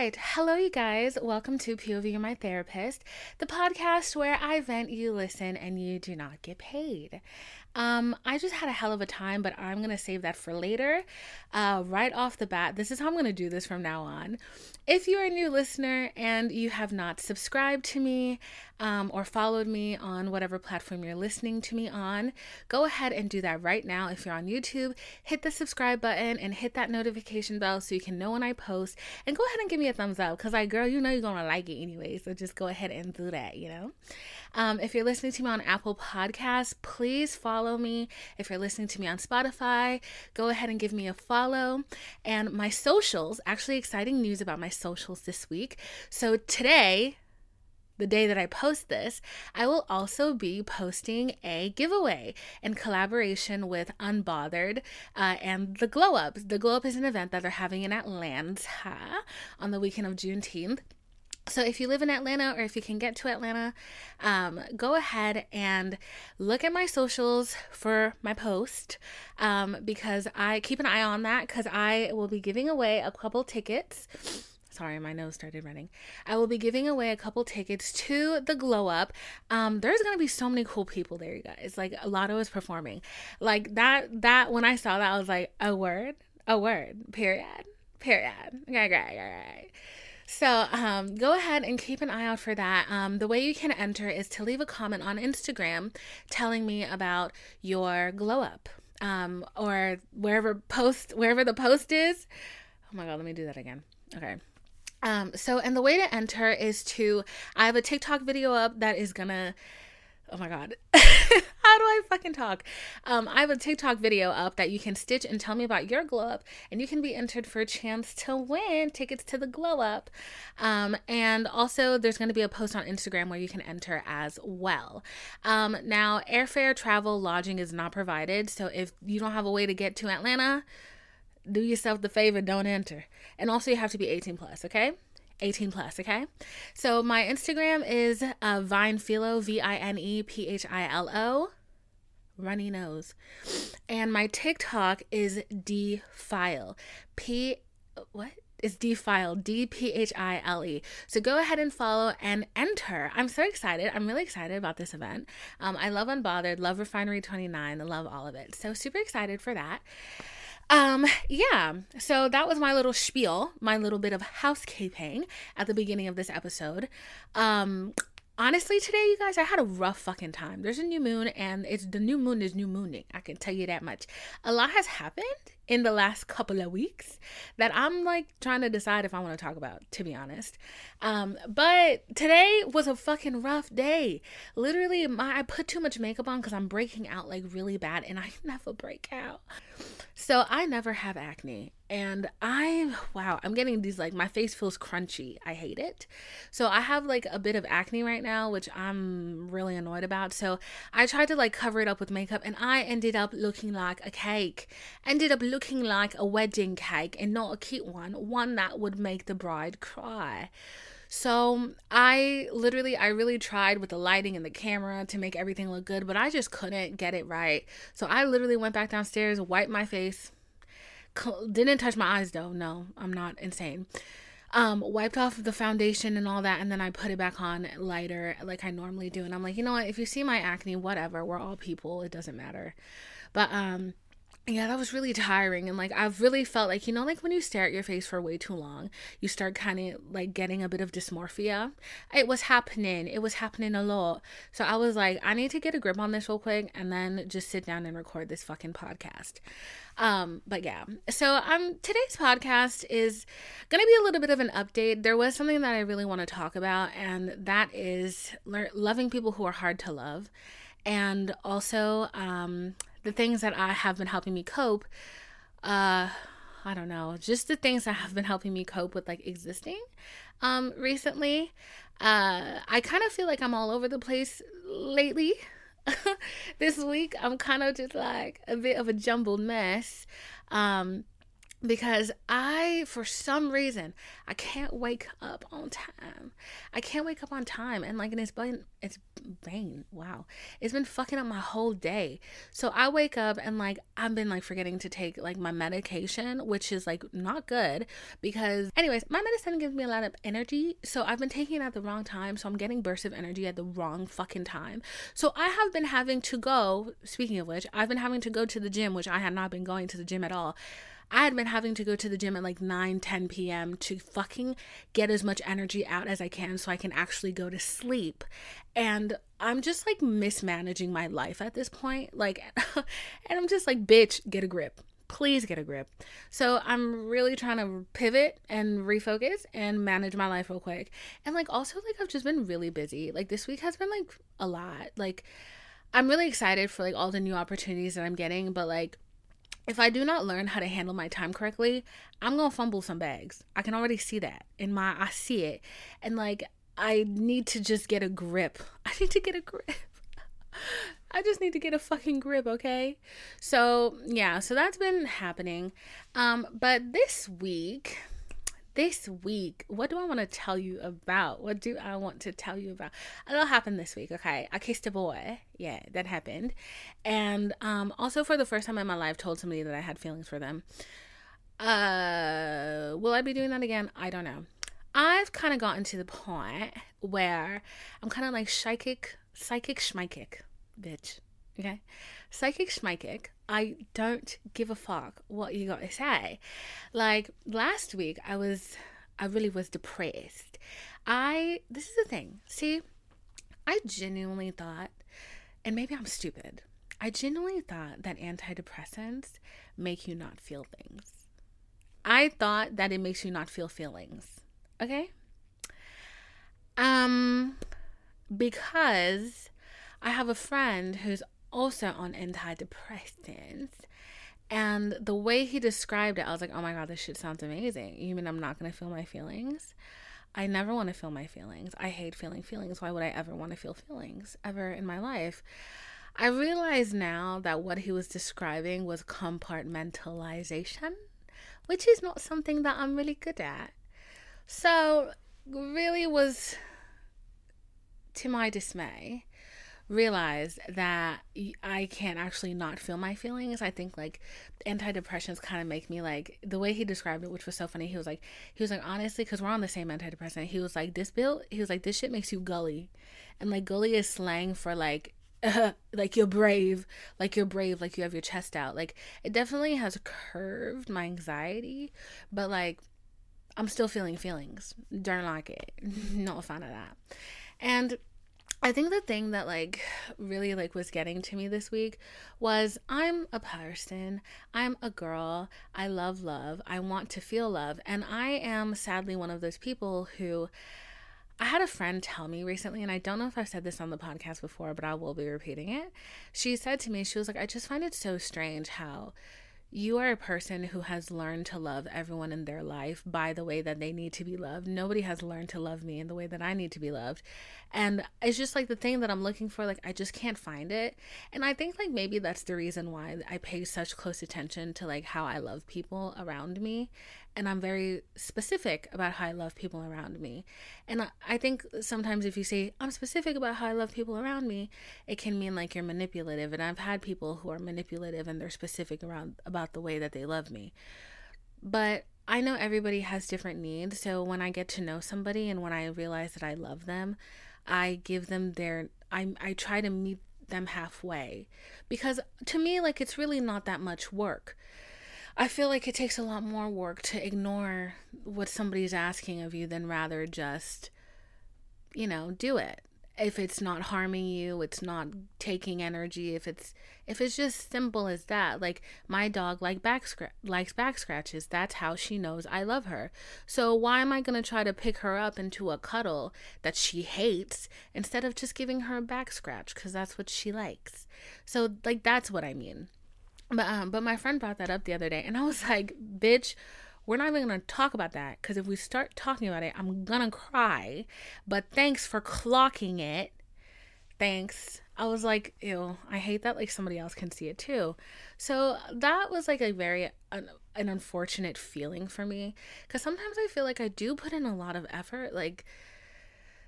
right. Hello, you guys. Welcome to POV You're My Therapist, the podcast where I vent, you listen, and you do not get paid. Um, I just had a hell of a time, but I'm gonna save that for later. Uh, right off the bat, this is how I'm gonna do this from now on. If you're a new listener and you have not subscribed to me um, or followed me on whatever platform you're listening to me on, go ahead and do that right now. If you're on YouTube, hit the subscribe button and hit that notification bell so you can know when I post. And go ahead and give me a thumbs up because, like, girl, you know you're gonna like it anyway. So just go ahead and do that, you know? Um, if you're listening to me on Apple Podcasts, please follow me. If you're listening to me on Spotify, go ahead and give me a follow. And my socials, actually, exciting news about my socials this week. So today, the day that I post this, I will also be posting a giveaway in collaboration with Unbothered uh, and the Glow Up. The Glow Up is an event that they're having in Atlanta on the weekend of Juneteenth. So, if you live in Atlanta or if you can get to Atlanta, um, go ahead and look at my socials for my post um, because I keep an eye on that because I will be giving away a couple tickets. Sorry, my nose started running. I will be giving away a couple tickets to the Glow Up. Um, there's gonna be so many cool people there, you guys. Like Latto is performing, like that. That when I saw that, I was like, a word, a word, period, period. Okay, great, great, great. So um, go ahead and keep an eye out for that. Um, the way you can enter is to leave a comment on Instagram telling me about your glow up um, or wherever post wherever the post is. Oh my god, let me do that again. Okay. Um, so and the way to enter is to I have a TikTok video up that is gonna oh my god. How do i fucking talk? Um i have a tiktok video up that you can stitch and tell me about your glow up and you can be entered for a chance to win tickets to the glow up. Um and also there's going to be a post on instagram where you can enter as well. Um now airfare travel lodging is not provided so if you don't have a way to get to atlanta do yourself the favor don't enter. And also you have to be 18 plus okay 18 plus, okay? So my Instagram is uh, Vinephilo, V I N E P H I L O, runny nose. And my TikTok is Dphile, P, what? Is Dphile, D P H I L E. So go ahead and follow and enter. I'm so excited. I'm really excited about this event. Um, I love Unbothered, love Refinery 29, love all of it. So super excited for that. Um, yeah, so that was my little spiel, my little bit of housekeeping at the beginning of this episode. Um, honestly, today, you guys, I had a rough fucking time. There's a new moon, and it's the new moon is new mooning. I can tell you that much. A lot has happened in the last couple of weeks that I'm like trying to decide if I want to talk about, to be honest. Um, but today was a fucking rough day. Literally, my I put too much makeup on because I'm breaking out like really bad, and I never break out. So I never have acne. And I, wow, I'm getting these like, my face feels crunchy. I hate it. So I have like a bit of acne right now, which I'm really annoyed about. So I tried to like cover it up with makeup and I ended up looking like a cake. Ended up looking like a wedding cake and not a cute one, one that would make the bride cry. So I literally, I really tried with the lighting and the camera to make everything look good, but I just couldn't get it right. So I literally went back downstairs, wiped my face, didn't touch my eyes though. No, I'm not insane. Um, wiped off the foundation and all that, and then I put it back on lighter like I normally do. And I'm like, you know what? If you see my acne, whatever. We're all people. It doesn't matter. But um, yeah, that was really tiring. And like, I've really felt like, you know, like when you stare at your face for way too long, you start kind of like getting a bit of dysmorphia. It was happening. It was happening a lot. So I was like, I need to get a grip on this real quick and then just sit down and record this fucking podcast. Um, but yeah, so um, today's podcast is gonna be a little bit of an update. There was something that I really want to talk about, and that is le- loving people who are hard to love, and also um, the things that I have been helping me cope, uh, I don't know, just the things that have been helping me cope with like existing um recently. Uh I kind of feel like I'm all over the place lately. this week I'm kind of just like a bit of a jumbled mess. Um because I, for some reason, I can't wake up on time. I can't wake up on time, and like, and it's been, it's been, wow, it's been fucking up my whole day. So I wake up and like, I've been like forgetting to take like my medication, which is like not good because, anyways, my medicine gives me a lot of energy. So I've been taking it at the wrong time. So I'm getting bursts of energy at the wrong fucking time. So I have been having to go, speaking of which, I've been having to go to the gym, which I had not been going to the gym at all I had been having to go to the gym at like 9, 10 p.m. to fucking get as much energy out as I can so I can actually go to sleep. And I'm just like mismanaging my life at this point. Like, and I'm just like, bitch, get a grip. Please get a grip. So I'm really trying to pivot and refocus and manage my life real quick. And like, also, like, I've just been really busy. Like, this week has been like a lot. Like, I'm really excited for like all the new opportunities that I'm getting, but like, if I do not learn how to handle my time correctly, I'm gonna fumble some bags. I can already see that in my, I see it. And like, I need to just get a grip. I need to get a grip. I just need to get a fucking grip, okay? So, yeah, so that's been happening. Um, but this week, this week, what do I want to tell you about? What do I want to tell you about? A lot happened this week, okay? I kissed a boy. Yeah, that happened. And um, also, for the first time in my life, told somebody that I had feelings for them. Uh, will I be doing that again? I don't know. I've kind of gotten to the point where I'm kind of like psychic, psychic schmykic, bitch. Okay? Psychic schmykic. I don't give a fuck what you got to say. Like last week, I was, I really was depressed. I, this is the thing. See, I genuinely thought, and maybe I'm stupid, I genuinely thought that antidepressants make you not feel things. I thought that it makes you not feel feelings. Okay? Um, because I have a friend who's also on antidepressants. And the way he described it, I was like, oh my God, this shit sounds amazing. You mean I'm not going to feel my feelings? I never want to feel my feelings. I hate feeling feelings. Why would I ever want to feel feelings ever in my life? I realize now that what he was describing was compartmentalization, which is not something that I'm really good at. So, really was to my dismay realized that I can't actually not feel my feelings. I think like antidepressants kind of make me like the way he described it, which was so funny. He was like, he was like, honestly, because we're on the same antidepressant. He was like, this bill, he was like, this shit makes you gully, and like gully is slang for like. Like you're brave, like you're brave, like you have your chest out. Like it definitely has curved my anxiety, but like I'm still feeling feelings. Don't like it. Not a fan of that. And I think the thing that like really like was getting to me this week was I'm a person. I'm a girl. I love love. I want to feel love. And I am sadly one of those people who I had a friend tell me recently, and I don't know if I've said this on the podcast before, but I will be repeating it. She said to me, she was like, I just find it so strange how you are a person who has learned to love everyone in their life by the way that they need to be loved. Nobody has learned to love me in the way that I need to be loved. And it's just like the thing that I'm looking for, like, I just can't find it. And I think, like, maybe that's the reason why I pay such close attention to, like, how I love people around me and I'm very specific about how I love people around me. And I think sometimes if you say, I'm specific about how I love people around me, it can mean like you're manipulative. And I've had people who are manipulative and they're specific around about the way that they love me. But I know everybody has different needs. So when I get to know somebody and when I realize that I love them, I give them their, I, I try to meet them halfway. Because to me, like, it's really not that much work I feel like it takes a lot more work to ignore what somebody's asking of you than rather just, you know, do it. If it's not harming you, it's not taking energy. If it's if it's just simple as that, like my dog like back scra- likes back scratches. That's how she knows I love her. So why am I gonna try to pick her up into a cuddle that she hates instead of just giving her a back scratch because that's what she likes? So like that's what I mean. But um, but my friend brought that up the other day, and I was like, "Bitch, we're not even gonna talk about that because if we start talking about it, I'm gonna cry." But thanks for clocking it. Thanks. I was like, ew, I hate that like somebody else can see it too. So that was like a very un- an unfortunate feeling for me because sometimes I feel like I do put in a lot of effort. Like,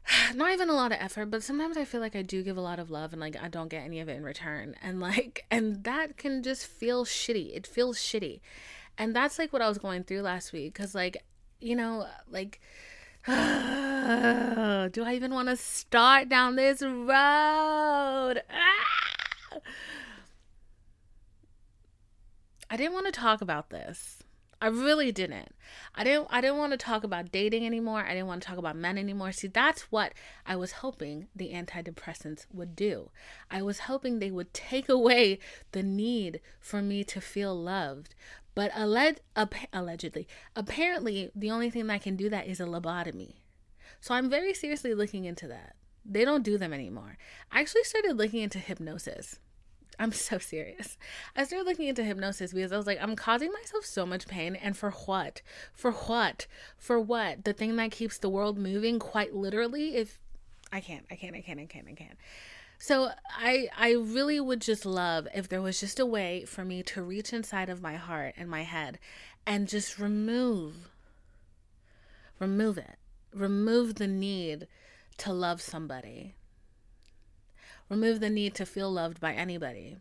not even a lot of effort, but sometimes I feel like I do give a lot of love and like I don't get any of it in return. And like, and that can just feel shitty. It feels shitty. And that's like what I was going through last week because, like, you know, like, do I even want to start down this road? Ah! I didn't want to talk about this. I really didn't. I didn't I didn't want to talk about dating anymore. I didn't want to talk about men anymore. See, that's what I was hoping the antidepressants would do. I was hoping they would take away the need for me to feel loved. But alleged, allegedly, apparently, the only thing that can do that is a lobotomy. So I'm very seriously looking into that. They don't do them anymore. I actually started looking into hypnosis. I'm so serious. I started looking into hypnosis because I was like, I'm causing myself so much pain. And for what? For what? For what? The thing that keeps the world moving, quite literally, if I can't, I can't, I can't, I can't, I can't. So I I really would just love if there was just a way for me to reach inside of my heart and my head and just remove remove it. Remove the need to love somebody remove the need to feel loved by anybody.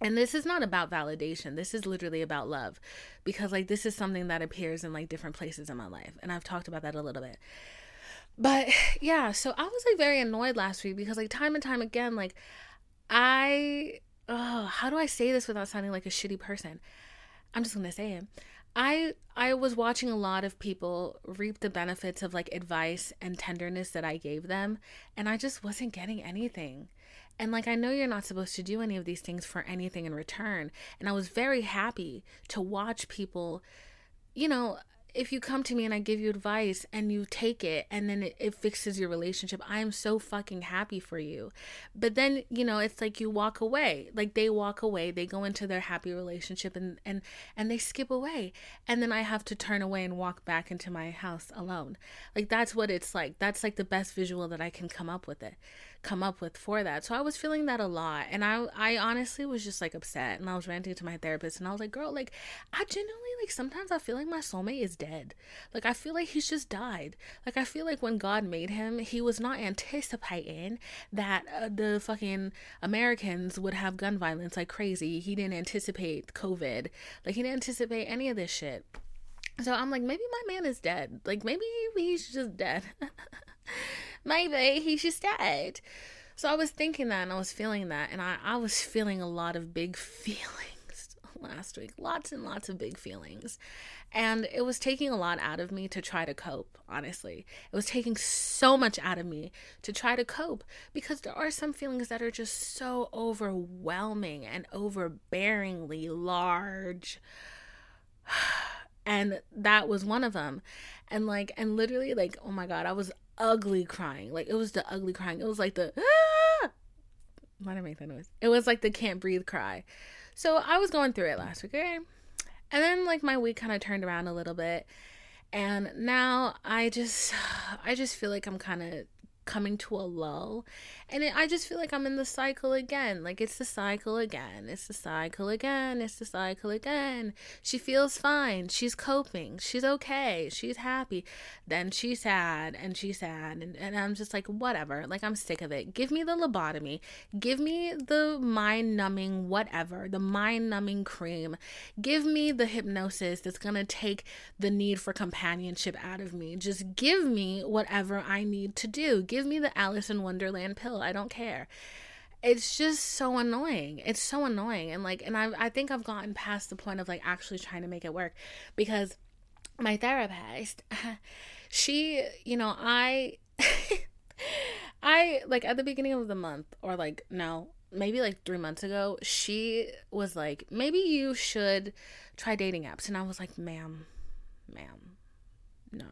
And this is not about validation. This is literally about love because like this is something that appears in like different places in my life. And I've talked about that a little bit. But yeah, so I was like very annoyed last week because like time and time again like I oh, how do I say this without sounding like a shitty person? I'm just to say it. I I was watching a lot of people reap the benefits of like advice and tenderness that I gave them and I just wasn't getting anything. And like, I know you're not supposed to do any of these things for anything in return. And I was very happy to watch people, you know, if you come to me and I give you advice and you take it and then it, it, fixes your relationship, I am so fucking happy for you. But then, you know, it's like you walk away. Like they walk away, they go into their happy relationship and and and they skip away. And then I have to turn away and walk back into my house alone. Like that's what it's like. That's like the best visual that I can come up with it come up with for that. So I was feeling that a lot. And I I honestly was just like upset and I was ranting to my therapist and I was like, girl, like I genuinely like sometimes I feel like my soulmate is dead. Like I feel like he's just died. Like I feel like when God made him, he was not anticipating that uh, the fucking Americans would have gun violence like crazy. He didn't anticipate COVID. Like he didn't anticipate any of this shit. So I'm like, maybe my man is dead. Like maybe he's just dead. maybe he's just dead. So I was thinking that and I was feeling that, and I, I was feeling a lot of big feelings last week. Lots and lots of big feelings. And it was taking a lot out of me to try to cope, honestly. It was taking so much out of me to try to cope because there are some feelings that are just so overwhelming and overbearingly large. And that was one of them. And like, and literally, like, oh my God, I was ugly crying. Like it was the ugly crying. It was like the ah! why did I make that noise? It was like the can't breathe cry. So I was going through it last week, okay? And then like my week kind of turned around a little bit. And now I just I just feel like I'm kind of coming to a lull. And it, i just feel like i'm in the cycle again. Like it's the cycle again. It's the cycle again. It's the cycle again. She feels fine. She's coping. She's okay. She's happy. Then she's sad and she's sad. And, and i'm just like whatever. Like i'm sick of it. Give me the lobotomy. Give me the mind numbing whatever. The mind numbing cream. Give me the hypnosis that's gonna take the need for companionship out of me. Just give me whatever i need to do give me the alice in wonderland pill I don't care. It's just so annoying. It's so annoying. And like and I I think I've gotten past the point of like actually trying to make it work because my therapist she, you know, I I like at the beginning of the month or like no, maybe like 3 months ago, she was like, "Maybe you should try dating apps." And I was like, "Ma'am, ma'am. No.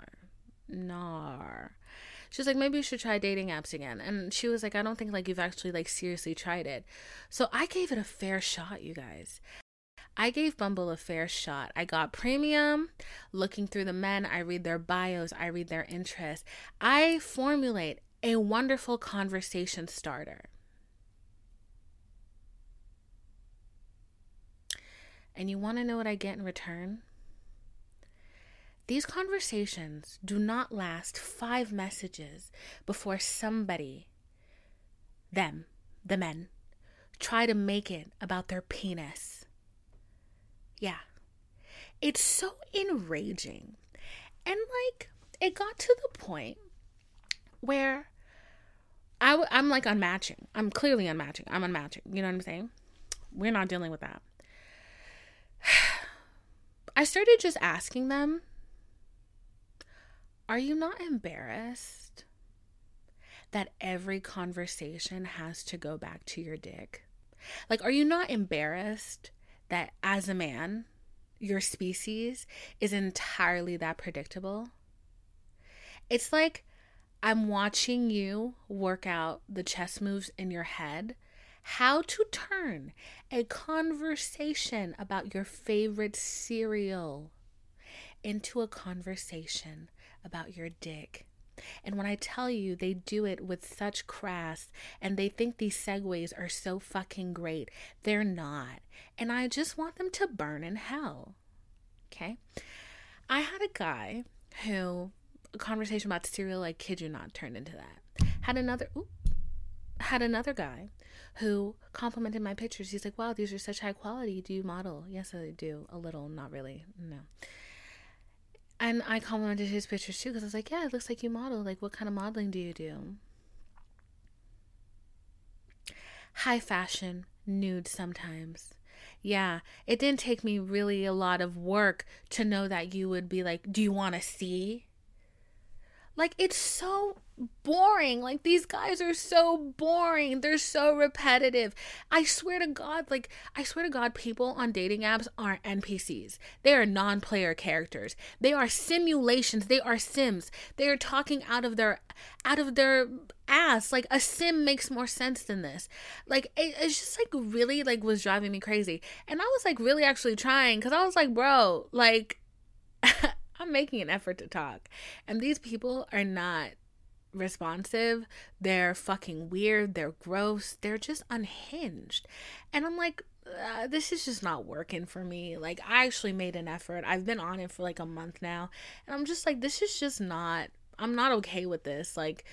No." She's like, maybe you should try dating apps again. And she was like, I don't think like you've actually like seriously tried it. So I gave it a fair shot, you guys. I gave Bumble a fair shot. I got premium, looking through the men, I read their bios, I read their interests. I formulate a wonderful conversation starter. And you want to know what I get in return? These conversations do not last five messages before somebody, them, the men, try to make it about their penis. Yeah. It's so enraging. And like, it got to the point where I w- I'm like unmatching. I'm clearly unmatching. I'm unmatching. You know what I'm saying? We're not dealing with that. I started just asking them, Are you not embarrassed that every conversation has to go back to your dick? Like, are you not embarrassed that as a man, your species is entirely that predictable? It's like I'm watching you work out the chess moves in your head. How to turn a conversation about your favorite cereal into a conversation about your dick. And when I tell you they do it with such crass and they think these segues are so fucking great, they're not. And I just want them to burn in hell. Okay? I had a guy who a conversation about cereal, I kid you not, turned into that. Had another ooh, had another guy who complimented my pictures. He's like, Wow, these are such high quality. Do you model? Yes, I do. A little, not really. No. And I complimented his pictures too because I was like, Yeah, it looks like you model. Like, what kind of modeling do you do? High fashion, nude sometimes. Yeah, it didn't take me really a lot of work to know that you would be like, Do you want to see? Like, it's so boring. Like, these guys are so boring. They're so repetitive. I swear to God, like, I swear to God, people on dating apps aren't NPCs. They are non player characters. They are simulations. They are sims. They are talking out of their, out of their ass. Like, a sim makes more sense than this. Like, it, it's just like really, like, was driving me crazy. And I was like, really actually trying because I was like, bro, like, I'm making an effort to talk. And these people are not responsive. They're fucking weird. They're gross. They're just unhinged. And I'm like, uh, this is just not working for me. Like, I actually made an effort. I've been on it for like a month now. And I'm just like, this is just not, I'm not okay with this. Like,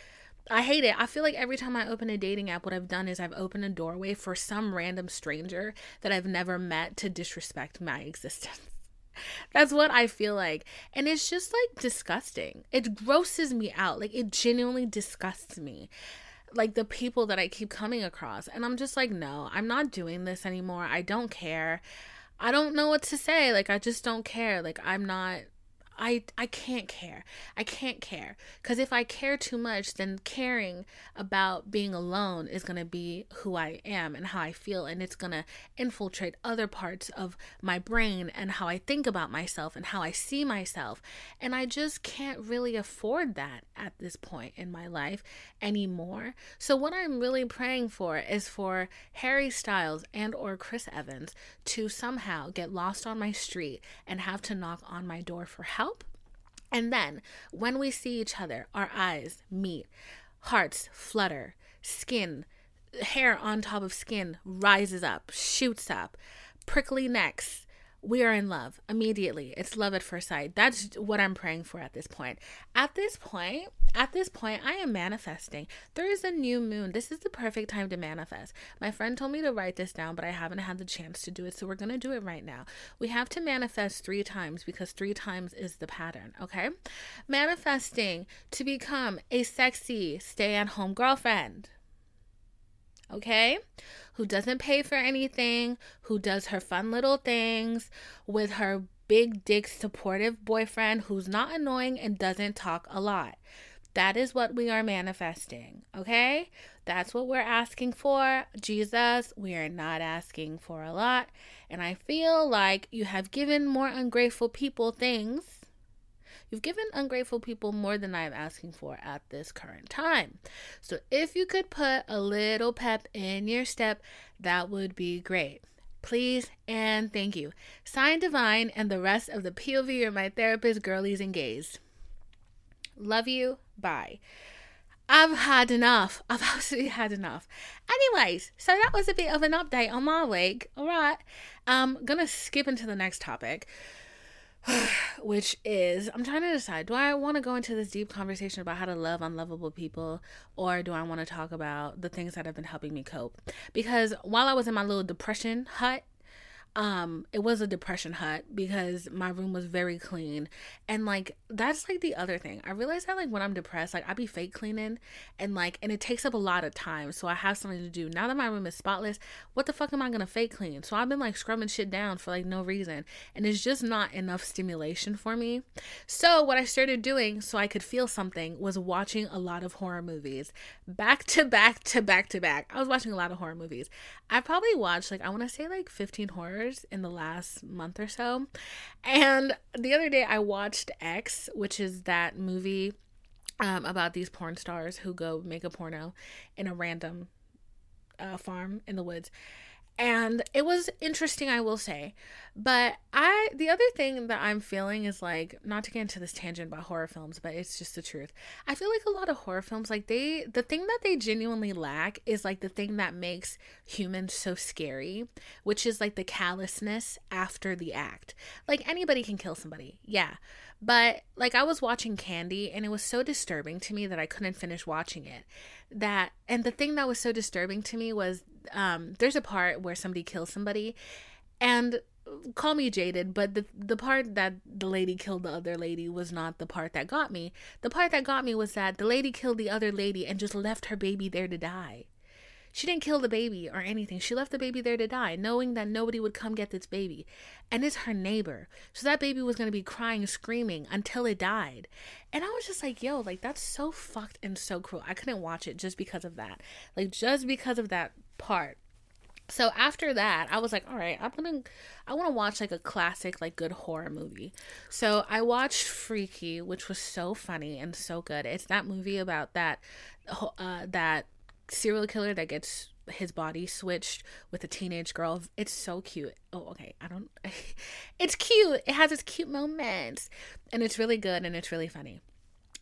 I hate it. I feel like every time I open a dating app, what I've done is I've opened a doorway for some random stranger that I've never met to disrespect my existence. That's what I feel like. And it's just like disgusting. It grosses me out. Like it genuinely disgusts me. Like the people that I keep coming across. And I'm just like, no, I'm not doing this anymore. I don't care. I don't know what to say. Like I just don't care. Like I'm not I I can't care. I can't care cuz if I care too much then caring about being alone is going to be who I am and how I feel and it's going to infiltrate other parts of my brain and how I think about myself and how I see myself and I just can't really afford that at this point in my life anymore. So what I'm really praying for is for Harry Styles and or Chris Evans to somehow get lost on my street and have to knock on my door for help and then when we see each other, our eyes meet, hearts flutter, skin, hair on top of skin rises up, shoots up, prickly necks, we are in love immediately. It's love at first sight. That's what I'm praying for at this point. At this point, at this point, I am manifesting. There is a new moon. This is the perfect time to manifest. My friend told me to write this down, but I haven't had the chance to do it. So we're going to do it right now. We have to manifest three times because three times is the pattern, okay? Manifesting to become a sexy stay at home girlfriend okay? Who doesn't pay for anything, who does her fun little things with her big dick supportive boyfriend who's not annoying and doesn't talk a lot. That is what we are manifesting, okay? That's what we're asking for. Jesus, we are not asking for a lot. And I feel like you have given more ungrateful people things You've given ungrateful people more than I am asking for at this current time. So if you could put a little pep in your step, that would be great. Please and thank you. Sign Divine and the rest of the POV or my therapist, girlies and gays. Love you. Bye. I've had enough. I've absolutely had enough. Anyways, so that was a bit of an update on my week. All right. I'm gonna skip into the next topic. which is I'm trying to decide do I want to go into this deep conversation about how to love unlovable people or do I want to talk about the things that have been helping me cope? Because while I was in my little depression hut um it was a depression hut because my room was very clean. And like that's like the other thing. I realized that like when i'm depressed like I'd be fake cleaning and like and it takes up a lot of time. So i have something to do. Now that my room is spotless what the fuck am i gonna fake clean? So i've been like scrubbing shit down for like no reason. And it's just not enough stimulation for me. So what i started doing so i could feel something was watching a lot of horror movies. Back to back to back to back. I was watching a lot of horror movies. I probably watched like i want to say like 15 horror in the last month or so. And the other day I watched X, which is that movie um, about these porn stars who go make a porno in a random uh, farm in the woods and it was interesting i will say but i the other thing that i'm feeling is like not to get into this tangent about horror films but it's just the truth. I feel like a lot of horror films like they the thing that they genuinely lack is like the thing that makes humans so scary which is like the callousness after the act. Like anybody can kill somebody yeah. But like I was watching Candy and it was so disturbing to me that I couldn't finish watching it. That and the thing that was so disturbing to me was um there's a part where somebody kills somebody and call me jaded, but the the part that the lady killed the other lady was not the part that got me. The part that got me was that the lady killed the other lady and just left her baby there to die. She didn't kill the baby or anything. She left the baby there to die, knowing that nobody would come get this baby. And it's her neighbor. So that baby was going to be crying, screaming until it died. And I was just like, yo, like that's so fucked and so cruel. I couldn't watch it just because of that. Like just because of that part. So after that, I was like, all right, I'm gonna, I want to watch like a classic, like good horror movie. So I watched Freaky, which was so funny and so good. It's that movie about that, uh, that serial killer that gets his body switched with a teenage girl. It's so cute. Oh, okay. I don't. it's cute. It has its cute moments, and it's really good and it's really funny.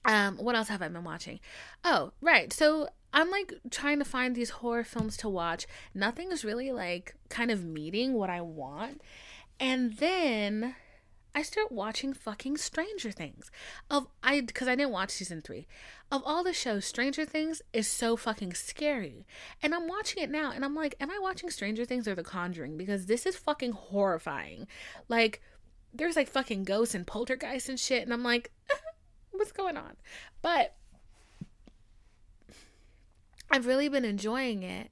Um, what else have I been watching? Oh, right. So I'm like trying to find these horror films to watch. Nothing is really like kind of meeting what I want. And then I start watching fucking Stranger Things. Of I because I didn't watch season 3. Of all the shows, Stranger Things is so fucking scary. And I'm watching it now and I'm like, am I watching Stranger Things or The Conjuring because this is fucking horrifying. Like there's like fucking ghosts and poltergeists and shit and I'm like, what's going on? But I've really been enjoying it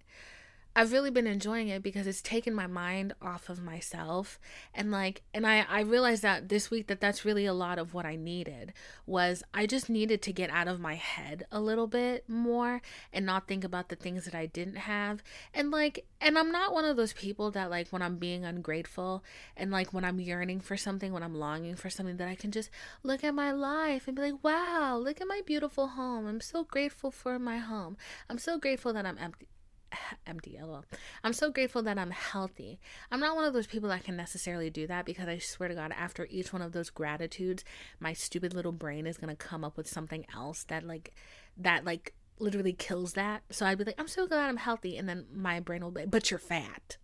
I've really been enjoying it because it's taken my mind off of myself and like and I I realized that this week that that's really a lot of what I needed was I just needed to get out of my head a little bit more and not think about the things that I didn't have. And like and I'm not one of those people that like when I'm being ungrateful and like when I'm yearning for something when I'm longing for something that I can just look at my life and be like wow look at my beautiful home. I'm so grateful for my home. I'm so grateful that I'm empty empty lol. I'm so grateful that i'm healthy. I'm not one of those people that can necessarily do that because i swear to god after each one of those gratitudes my stupid little brain is going to come up with something else that like that like literally kills that. So i'd be like i'm so glad i'm healthy and then my brain will be but you're fat.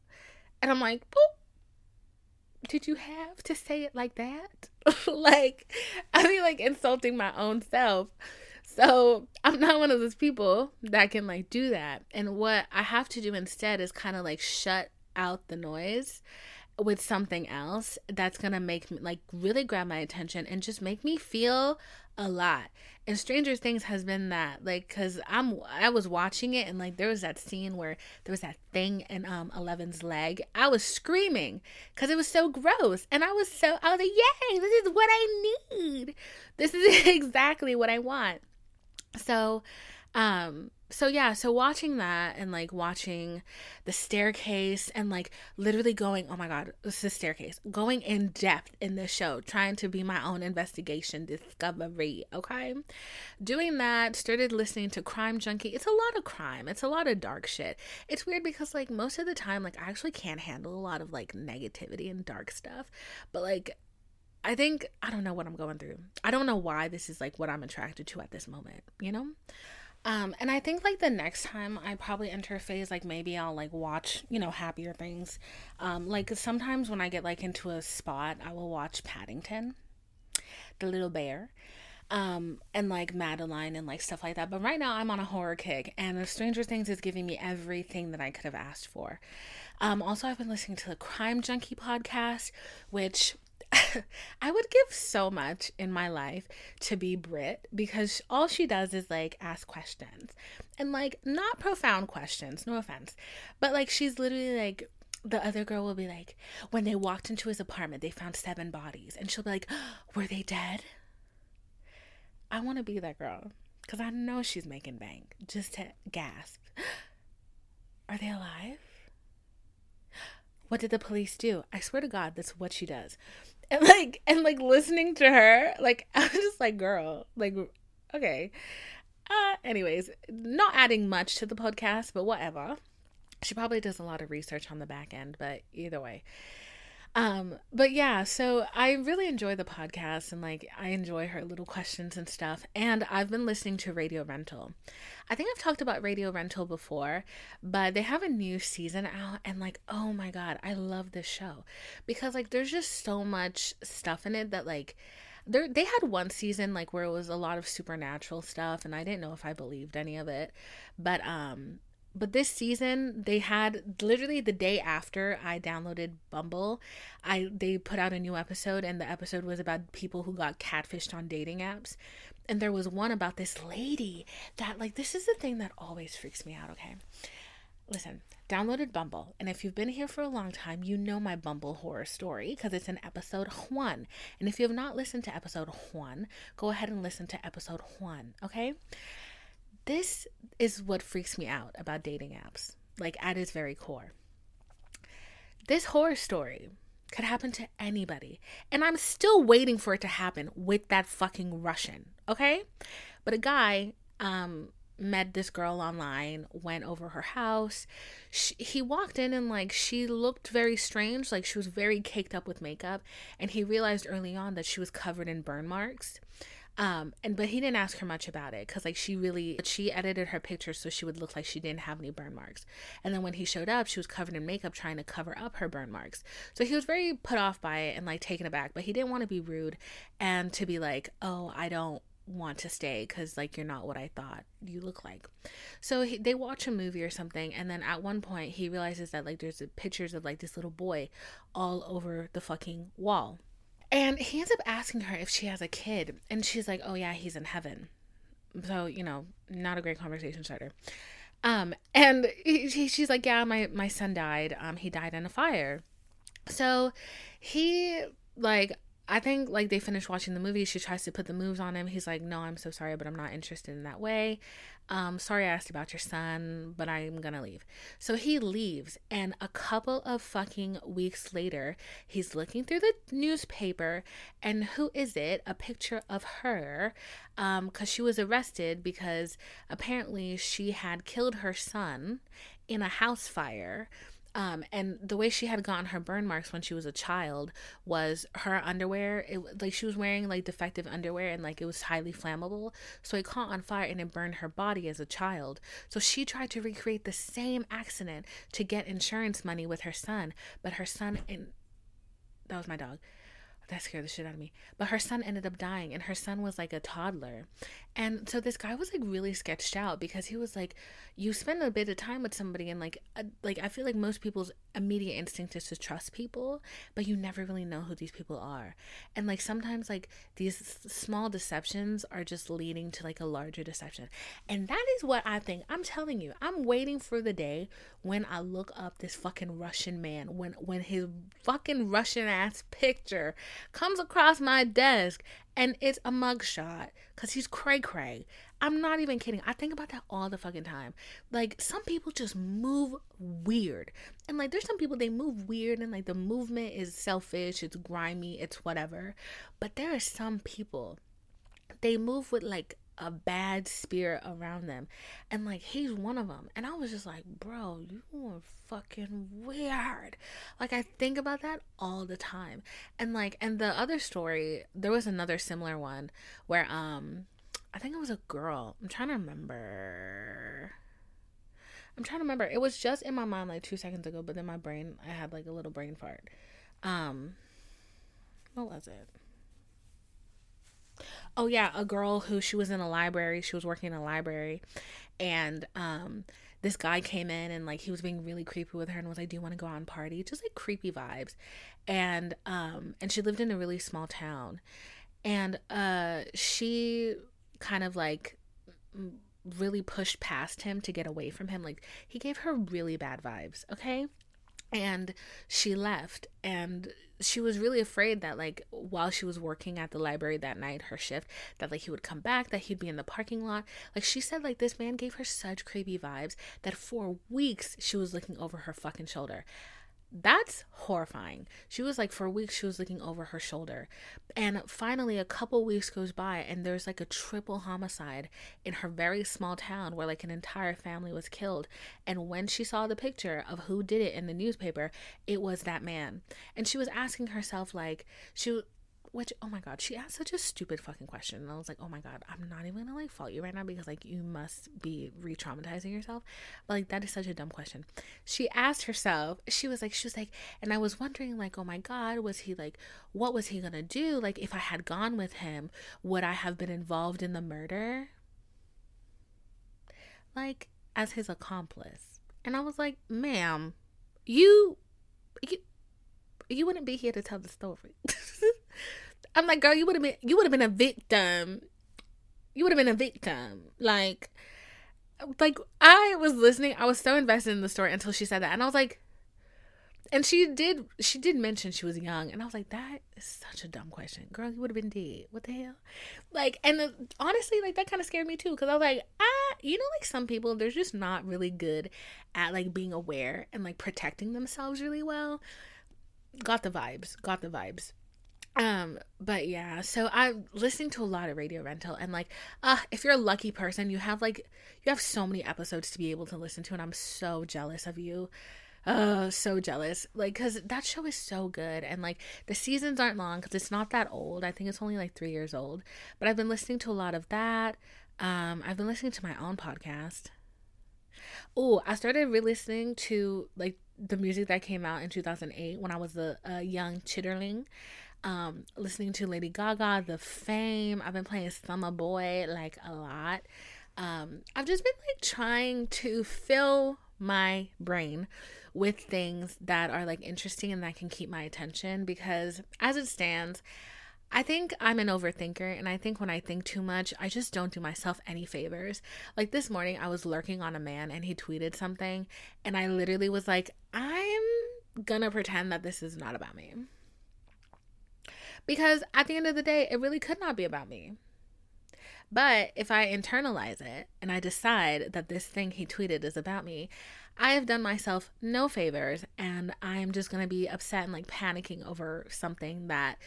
And i'm like Boop. did you have to say it like that? Like i mean like insulting my own self so I'm not one of those people that can like do that. And what I have to do instead is kind of like shut out the noise with something else that's gonna make me like really grab my attention and just make me feel a lot. And Stranger Things has been that, like, cause I'm I was watching it and like there was that scene where there was that thing in um Eleven's leg. I was screaming because it was so gross, and I was so I was like, yay, this is what I need. This is exactly what I want. So, um, so yeah, so watching that and like watching the staircase and like literally going, oh my god, this is staircase, going in depth in this show, trying to be my own investigation discovery. Okay, doing that, started listening to Crime Junkie. It's a lot of crime. It's a lot of dark shit. It's weird because like most of the time, like I actually can't handle a lot of like negativity and dark stuff, but like I think I don't know what I'm going through. I don't know why this is like what I'm attracted to at this moment, you know? Um, and I think like the next time I probably enter a phase, like maybe I'll like watch, you know, happier things. Um, like sometimes when I get like into a spot, I will watch Paddington, the little bear, um, and like Madeline and like stuff like that. But right now I'm on a horror kick, and The Stranger Things is giving me everything that I could have asked for. Um, also, I've been listening to the Crime Junkie podcast, which I would give so much in my life to be Brit because all she does is like ask questions and like not profound questions, no offense, but like she's literally like, the other girl will be like, when they walked into his apartment, they found seven bodies. And she'll be like, were they dead? I want to be that girl because I know she's making bank just to gasp. Are they alive? What did the police do? I swear to God, that's what she does and like and like listening to her like i was just like girl like okay. Uh anyways not adding much to the podcast but whatever. She probably does a lot of research on the back end but either way um, but yeah, so I really enjoy the podcast and like I enjoy her little questions and stuff. And I've been listening to Radio Rental. I think I've talked about Radio Rental before, but they have a new season out and like, oh my god, I love this show. Because like there's just so much stuff in it that like there they had one season like where it was a lot of supernatural stuff and I didn't know if I believed any of it. But um but this season they had literally the day after I downloaded Bumble, I they put out a new episode and the episode was about people who got catfished on dating apps. And there was one about this lady that like this is the thing that always freaks me out, okay? Listen, downloaded Bumble, and if you've been here for a long time, you know my Bumble horror story because it's in episode one. And if you have not listened to episode one, go ahead and listen to episode one, okay? This is what freaks me out about dating apps, like at its very core. This horror story could happen to anybody, and I'm still waiting for it to happen with that fucking Russian, okay? But a guy um met this girl online, went over her house. She, he walked in and like she looked very strange, like she was very caked up with makeup, and he realized early on that she was covered in burn marks. Um, and but he didn't ask her much about it because like she really she edited her pictures so she would look like she didn't have any burn marks. And then when he showed up, she was covered in makeup trying to cover up her burn marks. So he was very put off by it and like taken aback, but he didn't want to be rude and to be like, "Oh, I don't want to stay because like you're not what I thought you look like. So he, they watch a movie or something, and then at one point he realizes that like there's pictures of like this little boy all over the fucking wall. And he ends up asking her if she has a kid. And she's like, oh, yeah, he's in heaven. So, you know, not a great conversation starter. Um, and he, she's like, yeah, my, my son died. Um, he died in a fire. So he, like, I think like they finish watching the movie. She tries to put the moves on him. He's like, "No, I'm so sorry, but I'm not interested in that way. Um, sorry I asked about your son, but I'm gonna leave." So he leaves, and a couple of fucking weeks later, he's looking through the newspaper, and who is it? A picture of her, um, because she was arrested because apparently she had killed her son in a house fire um, and the way she had gotten her burn marks when she was a child was her underwear. It like she was wearing like defective underwear and like it was highly flammable, so it caught on fire and it burned her body as a child. So she tried to recreate the same accident to get insurance money with her son, but her son and that was my dog that scared the shit out of me. But her son ended up dying, and her son was like a toddler. And so this guy was like really sketched out because he was like, you spend a bit of time with somebody, and like, uh, like I feel like most people's immediate instinct is to trust people, but you never really know who these people are. And like sometimes like these small deceptions are just leading to like a larger deception. And that is what I think. I'm telling you, I'm waiting for the day when I look up this fucking Russian man, when when his fucking Russian ass picture comes across my desk and it's a mugshot because he's cray cray. I'm not even kidding. I think about that all the fucking time. Like, some people just move weird. And, like, there's some people they move weird and, like, the movement is selfish, it's grimy, it's whatever. But there are some people, they move with, like, a bad spirit around them. And like he's one of them. And I was just like, bro, you are fucking weird. Like I think about that all the time. And like and the other story, there was another similar one where um I think it was a girl. I'm trying to remember. I'm trying to remember. It was just in my mind like two seconds ago, but then my brain, I had like a little brain fart. Um, what was it? Oh yeah, a girl who she was in a library. She was working in a library, and um, this guy came in and like he was being really creepy with her and was like, "Do you want to go on party?" Just like creepy vibes, and um, and she lived in a really small town, and uh, she kind of like really pushed past him to get away from him. Like he gave her really bad vibes. Okay, and she left and she was really afraid that like while she was working at the library that night her shift that like he would come back that he'd be in the parking lot. Like she said like this man gave her such creepy vibes that for weeks she was looking over her fucking shoulder that's horrifying. She was like, for weeks, she was looking over her shoulder. And finally, a couple weeks goes by, and there's like a triple homicide in her very small town where like an entire family was killed. And when she saw the picture of who did it in the newspaper, it was that man. And she was asking herself, like, she which oh my god she asked such a stupid fucking question. And i was like oh my god i'm not even gonna like fault you right now because like you must be re-traumatizing yourself. But like that is such a dumb question. She asked herself she was like she was like and i was wondering like oh my god was he like what was he gonna do? Like if i had gone with him would i have been involved in the murder? Like as his accomplice. And i was like ma'am you you you wouldn't be here to tell the story I'm like, girl, you would have been you would have been a victim. You would have been a victim. Like like I was listening, I was so invested in the story until she said that. And I was like and she did she did mention she was young and I was like, that is such a dumb question. Girl, you would have been dead. What the hell? Like and the, honestly, like that kind of scared me too because I was like, ah, you know like some people they're just not really good at like being aware and like protecting themselves really well. Got the vibes. Got the vibes. Um, but yeah, so I'm listening to a lot of Radio Rental and like, uh, if you're a lucky person, you have like you have so many episodes to be able to listen to, and I'm so jealous of you. Oh, so jealous. Like, cause that show is so good. And like the seasons aren't long because it's not that old. I think it's only like three years old. But I've been listening to a lot of that. Um, I've been listening to my own podcast. Oh, I started re listening to like the music that came out in 2008 when I was a, a young chitterling um, listening to Lady Gaga, The Fame. I've been playing Summer Boy like a lot. Um, I've just been like trying to fill my brain with things that are like interesting and that can keep my attention because as it stands, I think I'm an overthinker, and I think when I think too much, I just don't do myself any favors. Like this morning, I was lurking on a man and he tweeted something, and I literally was like, I'm gonna pretend that this is not about me. Because at the end of the day, it really could not be about me. But if I internalize it and I decide that this thing he tweeted is about me, I have done myself no favors and I'm just going to be upset and like panicking over something that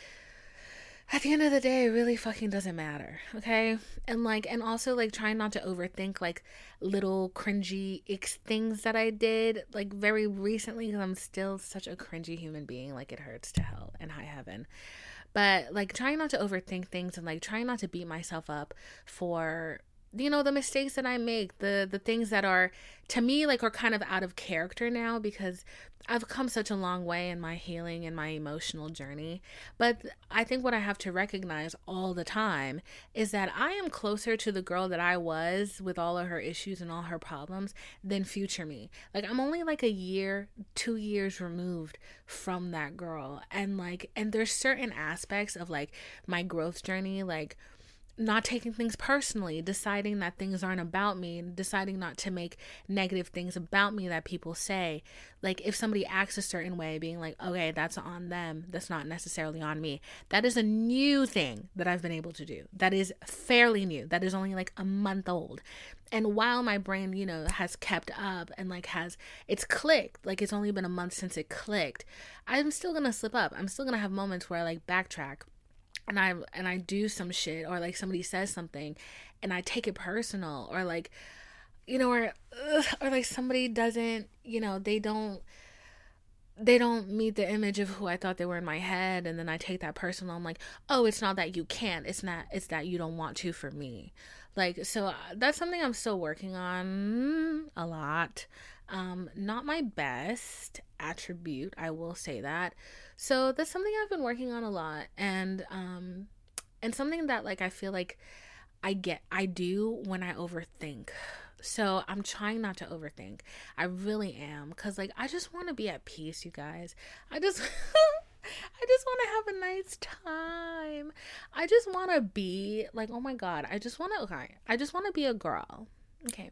at the end of the day really fucking doesn't matter, okay? And like and also like trying not to overthink like little cringy icks things that I did like very recently cuz I'm still such a cringy human being like it hurts to hell and high heaven but like trying not to overthink things and like trying not to beat myself up for you know the mistakes that i make the the things that are to me like are kind of out of character now because i've come such a long way in my healing and my emotional journey. But i think what i have to recognize all the time is that i am closer to the girl that i was with all of her issues and all her problems than future me. Like i'm only like a year 2 years removed from that girl. And like and there's certain aspects of like my growth journey like not taking things personally, deciding that things aren't about me, deciding not to make negative things about me that people say. Like if somebody acts a certain way, being like, okay, that's on them, that's not necessarily on me. That is a new thing that I've been able to do. That is fairly new. That is only like a month old. And while my brain, you know, has kept up and like has it's clicked, like it's only been a month since it clicked, I'm still gonna slip up. I'm still gonna have moments where I like backtrack and I and I do some shit or like somebody says something and I take it personal or like you know or ugh, or like somebody doesn't you know they don't they don't meet the image of who I thought they were in my head and then I take that personal I'm like, "Oh, it's not that you can't. It's not it's that you don't want to for me." Like so uh, that's something I'm still working on a lot. Um not my best attribute, I will say that. So that's something I've been working on a lot and um and something that like I feel like I get I do when I overthink. So I'm trying not to overthink. I really am cuz like I just want to be at peace, you guys. I just I just want to have a nice time. I just want to be like, oh my god, I just want to okay. I just want to be a girl. Okay.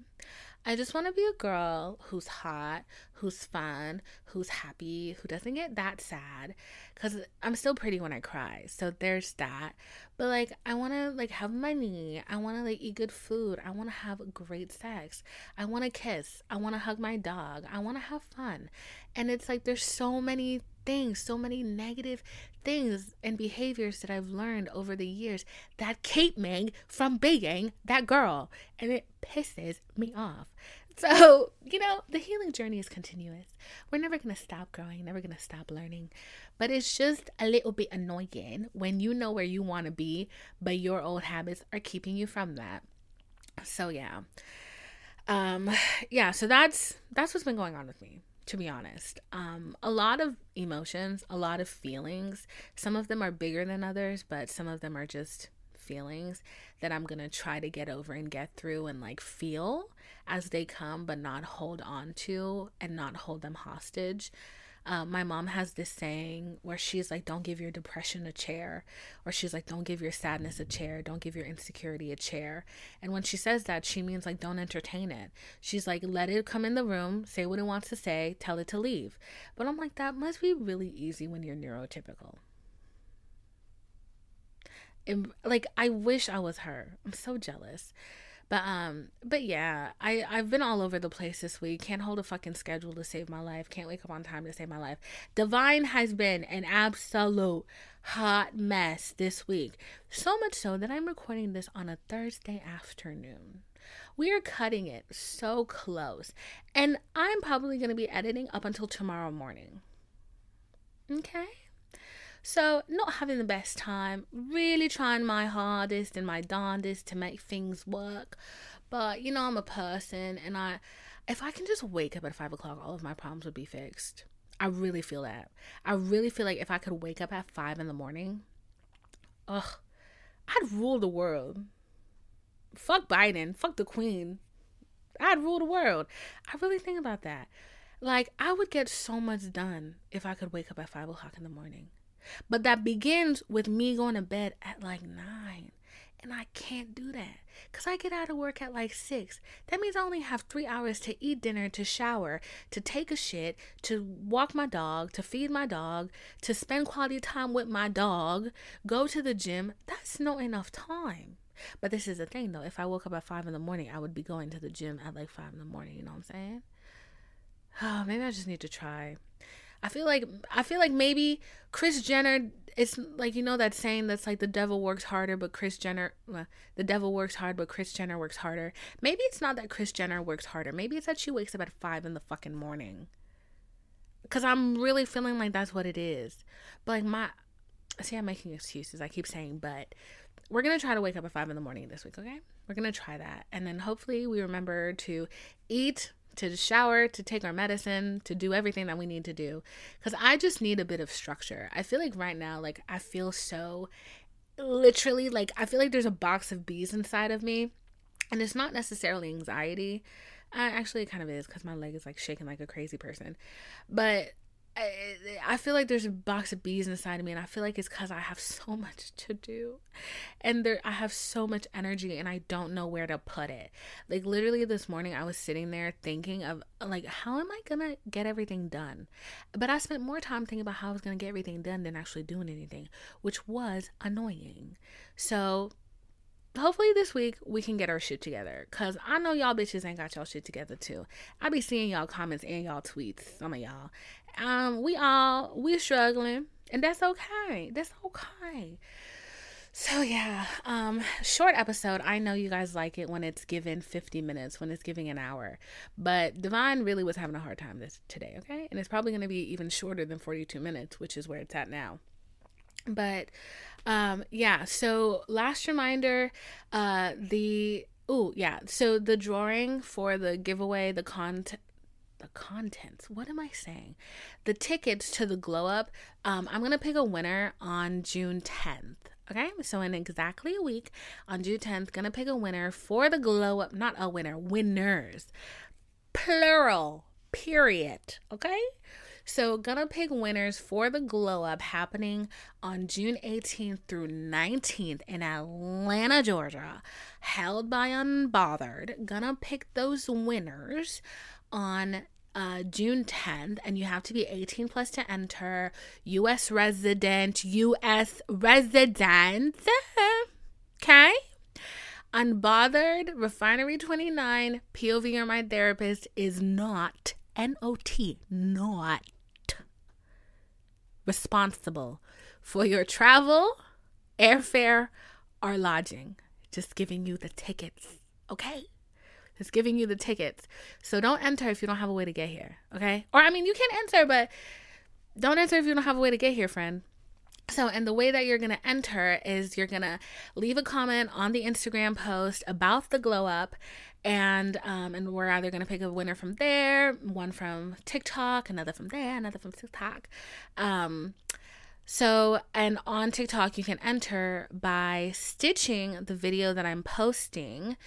I just want to be a girl who's hot, who's fun, who's happy, who doesn't get that sad cuz I'm still pretty when I cry. So there's that. But like I want to like have money. I want to like eat good food. I want to have great sex. I want to kiss. I want to hug my dog. I want to have fun. And it's like there's so many things, so many negative things and behaviors that I've learned over the years that keep me from being that girl. And it pisses me off. So, you know, the healing journey is continuous. We're never going to stop growing, never going to stop learning. But it's just a little bit annoying when you know where you want to be, but your old habits are keeping you from that. So, yeah. Um yeah, so that's that's what's been going on with me to be honest. Um, a lot of emotions, a lot of feelings. Some of them are bigger than others, but some of them are just feelings that I'm going to try to get over and get through and like feel as they come, but not hold on to and not hold them hostage. Um, my mom has this saying where she's like, don't give your depression a chair. Or she's like, don't give your sadness a chair. Don't give your insecurity a chair. And when she says that, she means like, don't entertain it. She's like, let it come in the room, say what it wants to say, tell it to leave. But I'm like, that must be really easy when you're neurotypical. Like, I wish I was her. I'm so jealous. But um, but yeah, I I've been all over the place this week. Can't hold a fucking schedule to save my life. Can't wake up on time to save my life. Divine has been an absolute hot mess this week. So much so that I'm recording this on a Thursday afternoon. We are cutting it so close, and I'm probably going to be editing up until tomorrow morning. Okay. So, not having the best time, really trying my hardest and my darndest to make things work. But, you know, I'm a person and I, if I can just wake up at five o'clock, all of my problems would be fixed. I really feel that. I really feel like if I could wake up at five in the morning, ugh, I'd rule the world. Fuck Biden. Fuck the Queen. I'd rule the world. I really think about that. Like, I would get so much done if I could wake up at five o'clock in the morning. But that begins with me going to bed at like nine. And I can't do that because I get out of work at like six. That means I only have three hours to eat dinner, to shower, to take a shit, to walk my dog, to feed my dog, to spend quality time with my dog, go to the gym. That's not enough time. But this is the thing though. If I woke up at five in the morning, I would be going to the gym at like five in the morning. You know what I'm saying? Oh, maybe I just need to try. I feel like I feel like maybe Kris Jenner. It's like you know that saying that's like the devil works harder, but Kris Jenner. The devil works hard, but Kris Jenner works harder. Maybe it's not that Kris Jenner works harder. Maybe it's that she wakes up at five in the fucking morning. Cause I'm really feeling like that's what it is. But like my, see, I'm making excuses. I keep saying, but we're gonna try to wake up at five in the morning this week. Okay, we're gonna try that, and then hopefully we remember to eat to shower, to take our medicine, to do everything that we need to do. Because I just need a bit of structure. I feel like right now, like, I feel so literally like I feel like there's a box of bees inside of me. And it's not necessarily anxiety. Uh, actually, it kind of is because my leg is like shaking like a crazy person. But I, feel like there's a box of bees inside of me and I feel like it's cuz I have so much to do. And there I have so much energy and I don't know where to put it. Like literally this morning I was sitting there thinking of like how am I to get everything done? But I spent more time thinking about how I was to get everything done than actually doing anything, which was annoying. So hopefully this week we can get our shit together because i know y'all bitches ain't got y'all shit together too i be seeing y'all comments and y'all tweets some of y'all um, we all we're struggling, and that's okay. That's okay. So yeah, um short episode. I know you guys like it when it's given 50 minutes, when it's giving an hour. But Divine really was having a hard time this today, okay? And it's probably going to be even shorter than 42 minutes, which is where it's at now. But um yeah, so last reminder, uh the oh yeah, so the drawing for the giveaway, the content the contents. What am I saying? The tickets to the glow up. Um, I'm gonna pick a winner on June 10th. Okay, so in exactly a week, on June 10th, gonna pick a winner for the glow up. Not a winner, winners, plural. Period. Okay. So, gonna pick winners for the glow up happening on June 18th through 19th in Atlanta, Georgia, held by Unbothered. Gonna pick those winners on uh, June 10th, and you have to be 18 plus to enter. U.S. resident, U.S. resident. Okay? Unbothered, Refinery 29, POV You're My Therapist is not, N O T, not responsible for your travel, airfare, or lodging. Just giving you the tickets, okay? It's giving you the tickets. So don't enter if you don't have a way to get here. Okay. Or I mean you can enter, but don't enter if you don't have a way to get here, friend. So, and the way that you're going to enter is you're going to leave a comment on the Instagram post about the glow up and um and we're either going to pick a winner from there, one from TikTok, another from there, another from TikTok. Um so, and on TikTok, you can enter by stitching the video that I'm posting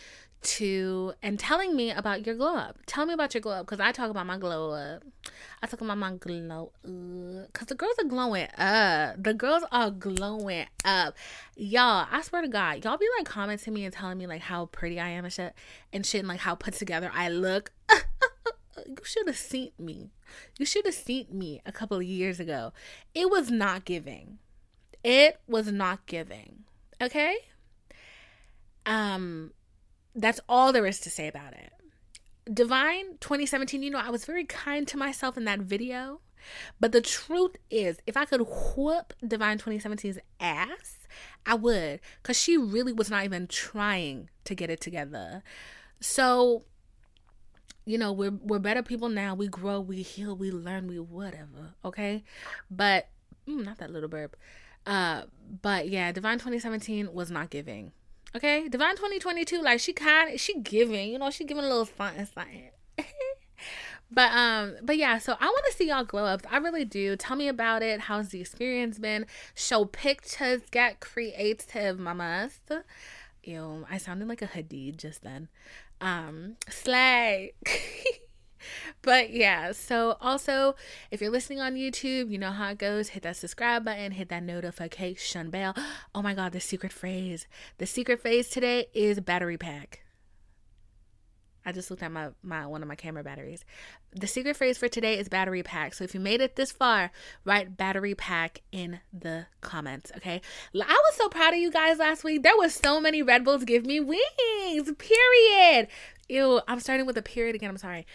to and telling me about your glow up. Tell me about your glow up because I talk about my glow up. I talk about my glow up because the girls are glowing up. The girls are glowing up, y'all. I swear to God, y'all be like commenting me and telling me like how pretty I am and shit and shit and like how put together I look. you should have seen me. You should have seen me a couple of years ago. It was not giving. It was not giving. Okay. Um that's all there is to say about it. Divine 2017, you know, I was very kind to myself in that video. But the truth is, if I could whoop Divine 2017's ass, I would. Because she really was not even trying to get it together. So, you know, we're, we're better people now. We grow, we heal, we learn, we whatever. Okay? But, mm, not that little burp. Uh, but yeah, Divine 2017 was not giving. Okay, Divine 2022, like she kind she giving, you know, she giving a little something, something. but um, but yeah, so I want to see y'all glow ups. I really do. Tell me about it. How's the experience been? Show pictures. Get creative, mamas. Ew, I sounded like a Hadid just then. Um, slay. but yeah, so also if you're listening on YouTube, you know how it goes. Hit that subscribe button, hit that notification bell. Oh my god, the secret phrase. The secret phrase today is battery pack. I just looked at my, my one of my camera batteries. The secret phrase for today is battery pack. So if you made it this far, write battery pack in the comments. Okay. I was so proud of you guys last week. There was so many Red Bulls give me wings. Period. Ew, I'm starting with a period again. I'm sorry.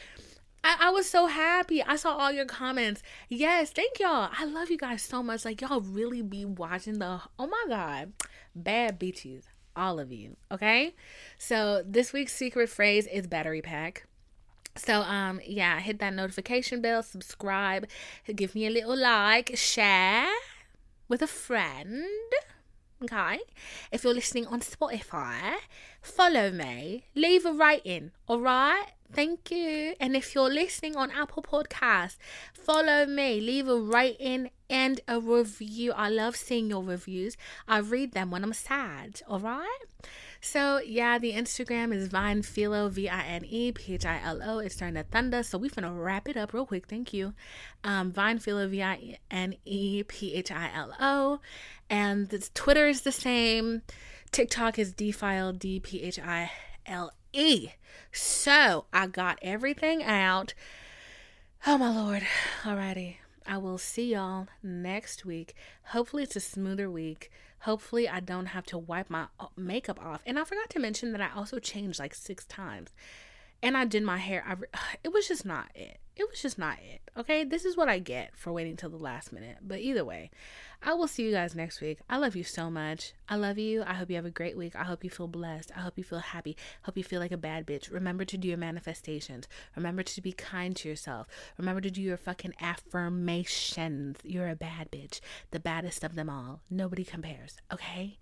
I, I was so happy. I saw all your comments. Yes, thank y'all. I love you guys so much. Like y'all really be watching the oh my god, bad bitches. All of you. Okay? So this week's secret phrase is battery pack. So um yeah, hit that notification bell, subscribe, give me a little like, share with a friend. Okay. If you're listening on Spotify, follow me, leave a rating, all right? Thank you. And if you're listening on Apple Podcasts, follow me, leave a rating and a review. I love seeing your reviews. I read them when I'm sad, all right? So, yeah, the Instagram is Vine Philo, V I N E P H I L O. It's starting to thunder. So, we're going to wrap it up real quick. Thank you. Um, Vine Philo, V I N E P H I L O. And the Twitter is the same. TikTok is Defile, D P H I L E. So I got everything out. Oh my lord. Alrighty. I will see y'all next week. Hopefully, it's a smoother week. Hopefully, I don't have to wipe my uh, makeup off. And I forgot to mention that I also changed like six times. and I did my hair. I, it was just not it. It was just not it. Okay, this is what I get for waiting till the last minute. But either way, I will see you guys next week. I love you so much. I love you. I hope you have a great week. I hope you feel blessed. I hope you feel happy. I hope you feel like a bad bitch. Remember to do your manifestations. Remember to be kind to yourself. Remember to do your fucking affirmations. You're a bad bitch. The baddest of them all. Nobody compares. Okay?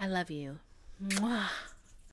I love you. Mwah.